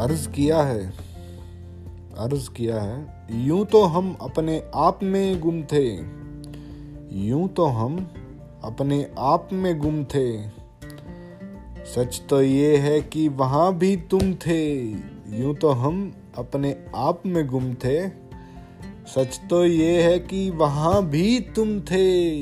अर्ज़ किया है। अर्ज़ किया है। यूँ तो हम अपने आप में गुम थे। यूँ तो हम अपने आप में गुम थे। सच तो ये है कि वहाँ भी तुम थे। यूँ तो हम अपने आप में गुम थे। सच तो ये है कि वहाँ भी तुम थे।